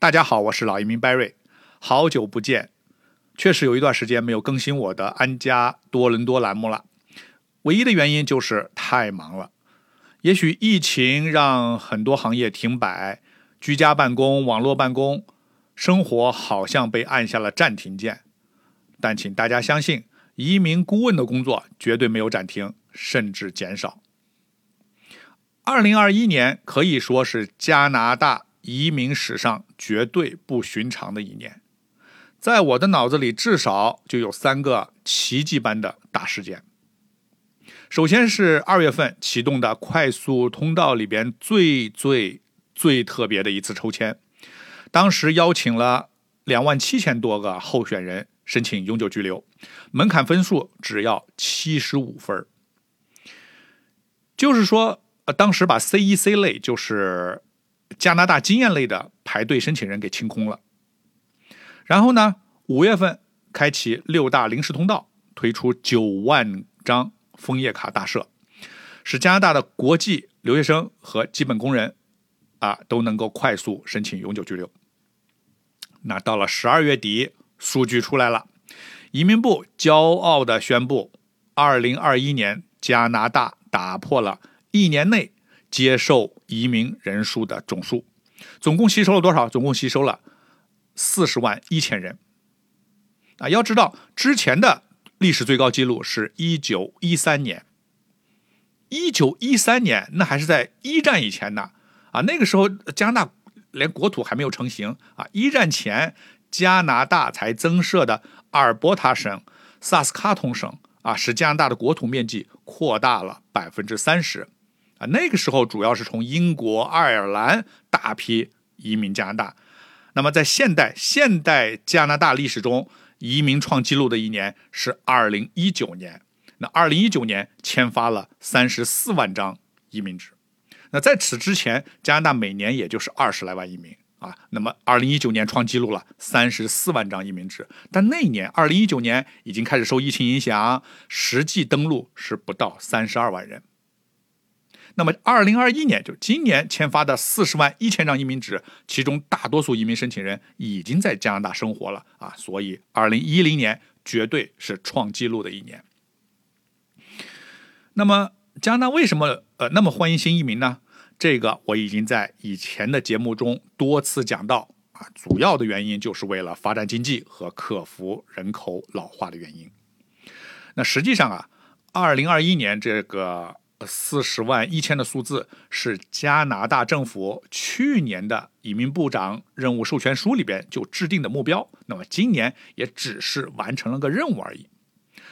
大家好，我是老移民 Barry，好久不见，确实有一段时间没有更新我的安家多伦多栏目了。唯一的原因就是太忙了。也许疫情让很多行业停摆，居家办公、网络办公，生活好像被按下了暂停键。但请大家相信，移民顾问的工作绝对没有暂停，甚至减少。二零二一年可以说是加拿大移民史上绝对不寻常的一年，在我的脑子里至少就有三个奇迹般的大事件。首先是二月份启动的快速通道里边最最最特别的一次抽签，当时邀请了两万七千多个候选人申请永久居留，门槛分数只要七十五分就是说。呃，当时把 C 一 C 类，就是加拿大经验类的排队申请人给清空了。然后呢，五月份开启六大临时通道，推出九万张枫叶卡大赦，使加拿大的国际留学生和基本工人啊都能够快速申请永久居留。那到了十二月底，数据出来了，移民部骄傲地宣布，二零二一年加拿大打破了。一年内接受移民人数的总数，总共吸收了多少？总共吸收了四十万一千人。啊，要知道之前的历史最高纪录是一九一三年，一九一三年那还是在一战以前呢。啊，那个时候加拿大连国土还没有成型啊。一战前，加拿大才增设的阿尔伯塔省、萨斯卡通省啊，使加拿大的国土面积扩大了百分之三十。啊，那个时候主要是从英国、爱尔兰大批移民加拿大。那么，在现代现代加拿大历史中，移民创纪录的一年是二零一九年。那二零一九年签发了三十四万张移民纸。那在此之前，加拿大每年也就是二十来万移民啊。那么二零一九年创纪录了三十四万张移民纸，但那一年二零一九年已经开始受疫情影响，实际登陆是不到三十二万人。那么，二零二一年就今年签发的四十万一千张移民纸，其中大多数移民申请人已经在加拿大生活了啊，所以二零一零年绝对是创纪录的一年。那么，加拿大为什么呃那么欢迎新移民呢？这个我已经在以前的节目中多次讲到啊，主要的原因就是为了发展经济和克服人口老化的原因。那实际上啊，二零二一年这个。四十万一千的数字是加拿大政府去年的移民部长任务授权书里边就制定的目标，那么今年也只是完成了个任务而已，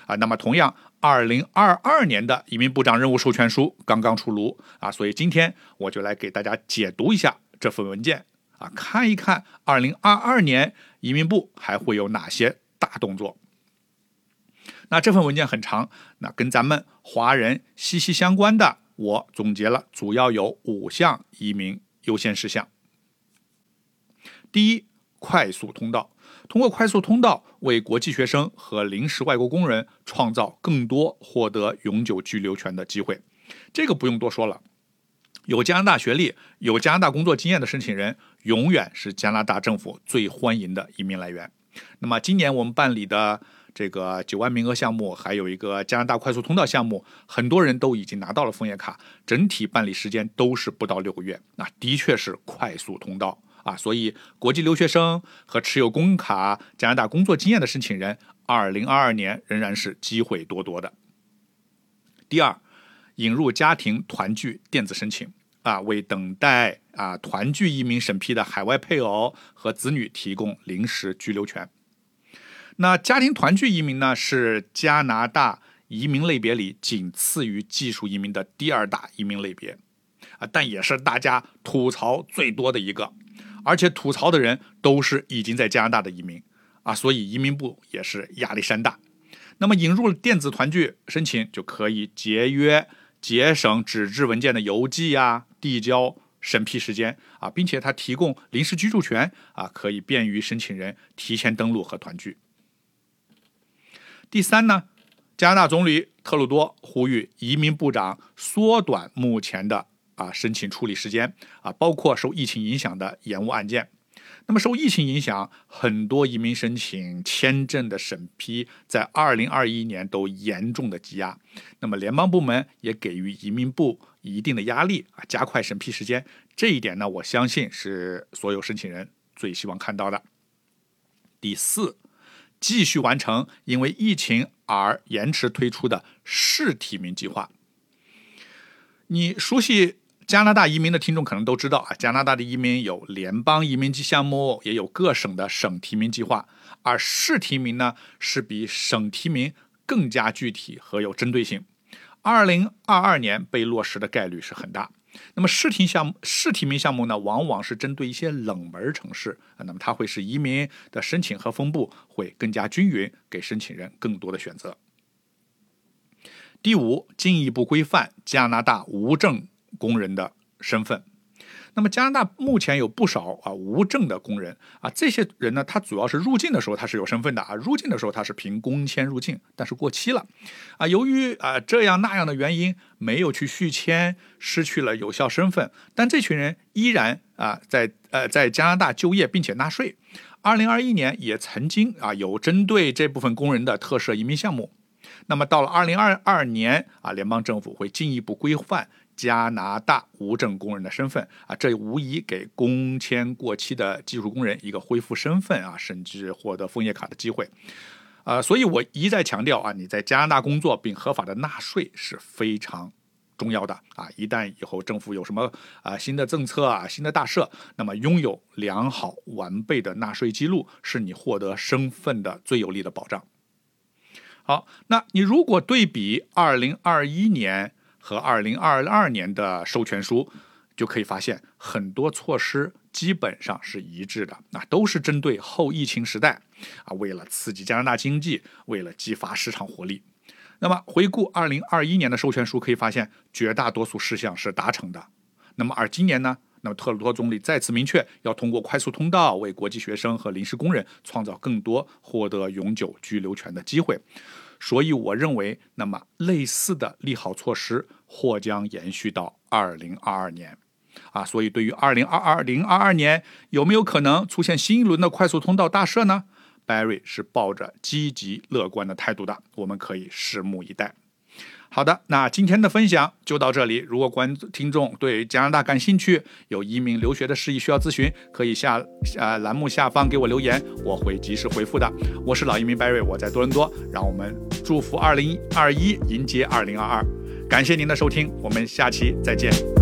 啊，那么同样，二零二二年的移民部长任务授权书刚刚出炉啊，所以今天我就来给大家解读一下这份文件啊，看一看二零二二年移民部还会有哪些大动作。那这份文件很长，那跟咱们华人息息相关的，我总结了主要有五项移民优先事项。第一，快速通道，通过快速通道为国际学生和临时外国工人创造更多获得永久居留权的机会。这个不用多说了，有加拿大学历、有加拿大工作经验的申请人，永远是加拿大政府最欢迎的移民来源。那么今年我们办理的。这个九万名额项目，还有一个加拿大快速通道项目，很多人都已经拿到了枫叶卡，整体办理时间都是不到六个月，那的确是快速通道啊！所以国际留学生和持有工卡、加拿大工作经验的申请人，二零二二年仍然是机会多多的。第二，引入家庭团聚电子申请啊，为等待啊团聚移民审批的海外配偶和子女提供临时居留权。那家庭团聚移民呢，是加拿大移民类别里仅次于技术移民的第二大移民类别，啊，但也是大家吐槽最多的一个，而且吐槽的人都是已经在加拿大的移民，啊，所以移民部也是压力山大。那么引入了电子团聚申请，就可以节约、节省纸质文件的邮寄呀、递交、审批时间啊，并且它提供临时居住权啊，可以便于申请人提前登录和团聚。第三呢，加拿大总理特鲁多呼吁移民部长缩短目前的啊申请处理时间啊，包括受疫情影响的延误案件。那么受疫情影响，很多移民申请签证的审批在2021年都严重的积压。那么联邦部门也给予移民部一定的压力啊，加快审批时间。这一点呢，我相信是所有申请人最希望看到的。第四，继续完成因为疫情而延迟推出的试提名计划。你熟悉？加拿大移民的听众可能都知道啊，加拿大的移民有联邦移民局项目，也有各省的省提名计划。而市提名呢，是比省提名更加具体和有针对性。二零二二年被落实的概率是很大。那么试听项目、试提名项目呢，往往是针对一些冷门城市啊，那么它会使移民的申请和分布会更加均匀，给申请人更多的选择。第五，进一步规范加拿大无证。工人的身份，那么加拿大目前有不少啊无证的工人啊，这些人呢，他主要是入境的时候他是有身份的啊，入境的时候他是凭工签入境，但是过期了啊，由于啊这样那样的原因没有去续签，失去了有效身份，但这群人依然啊在呃在加拿大就业并且纳税。二零二一年也曾经啊有针对这部分工人的特赦移民项目，那么到了二零二二年啊，联邦政府会进一步规范。加拿大无证工人的身份啊，这无疑给工签过期的技术工人一个恢复身份啊，甚至获得枫叶卡的机会。啊，所以我一再强调啊，你在加拿大工作并合法的纳税是非常重要的啊。一旦以后政府有什么啊新的政策啊新的大赦，那么拥有良好完备的纳税记录是你获得身份的最有力的保障。好，那你如果对比二零二一年。和二零二二年的授权书，就可以发现很多措施基本上是一致的，那都是针对后疫情时代啊，为了刺激加拿大经济，为了激发市场活力。那么回顾二零二一年的授权书，可以发现绝大多数事项是达成的。那么而今年呢？那么特鲁多总理再次明确要通过快速通道为国际学生和临时工人创造更多获得永久居留权的机会。所以我认为，那么类似的利好措施或将延续到二零二二年，啊，所以对于二零二二零二二年有没有可能出现新一轮的快速通道大赦呢？Barry 是抱着积极乐观的态度的，我们可以拭目以待。好的，那今天的分享就到这里。如果观听众对加拿大感兴趣，有移民留学的事宜需要咨询，可以下呃栏目下方给我留言，我会及时回复的。我是老移民 Barry，我在多伦多。让我们祝福二零二一迎接二零二二。感谢您的收听，我们下期再见。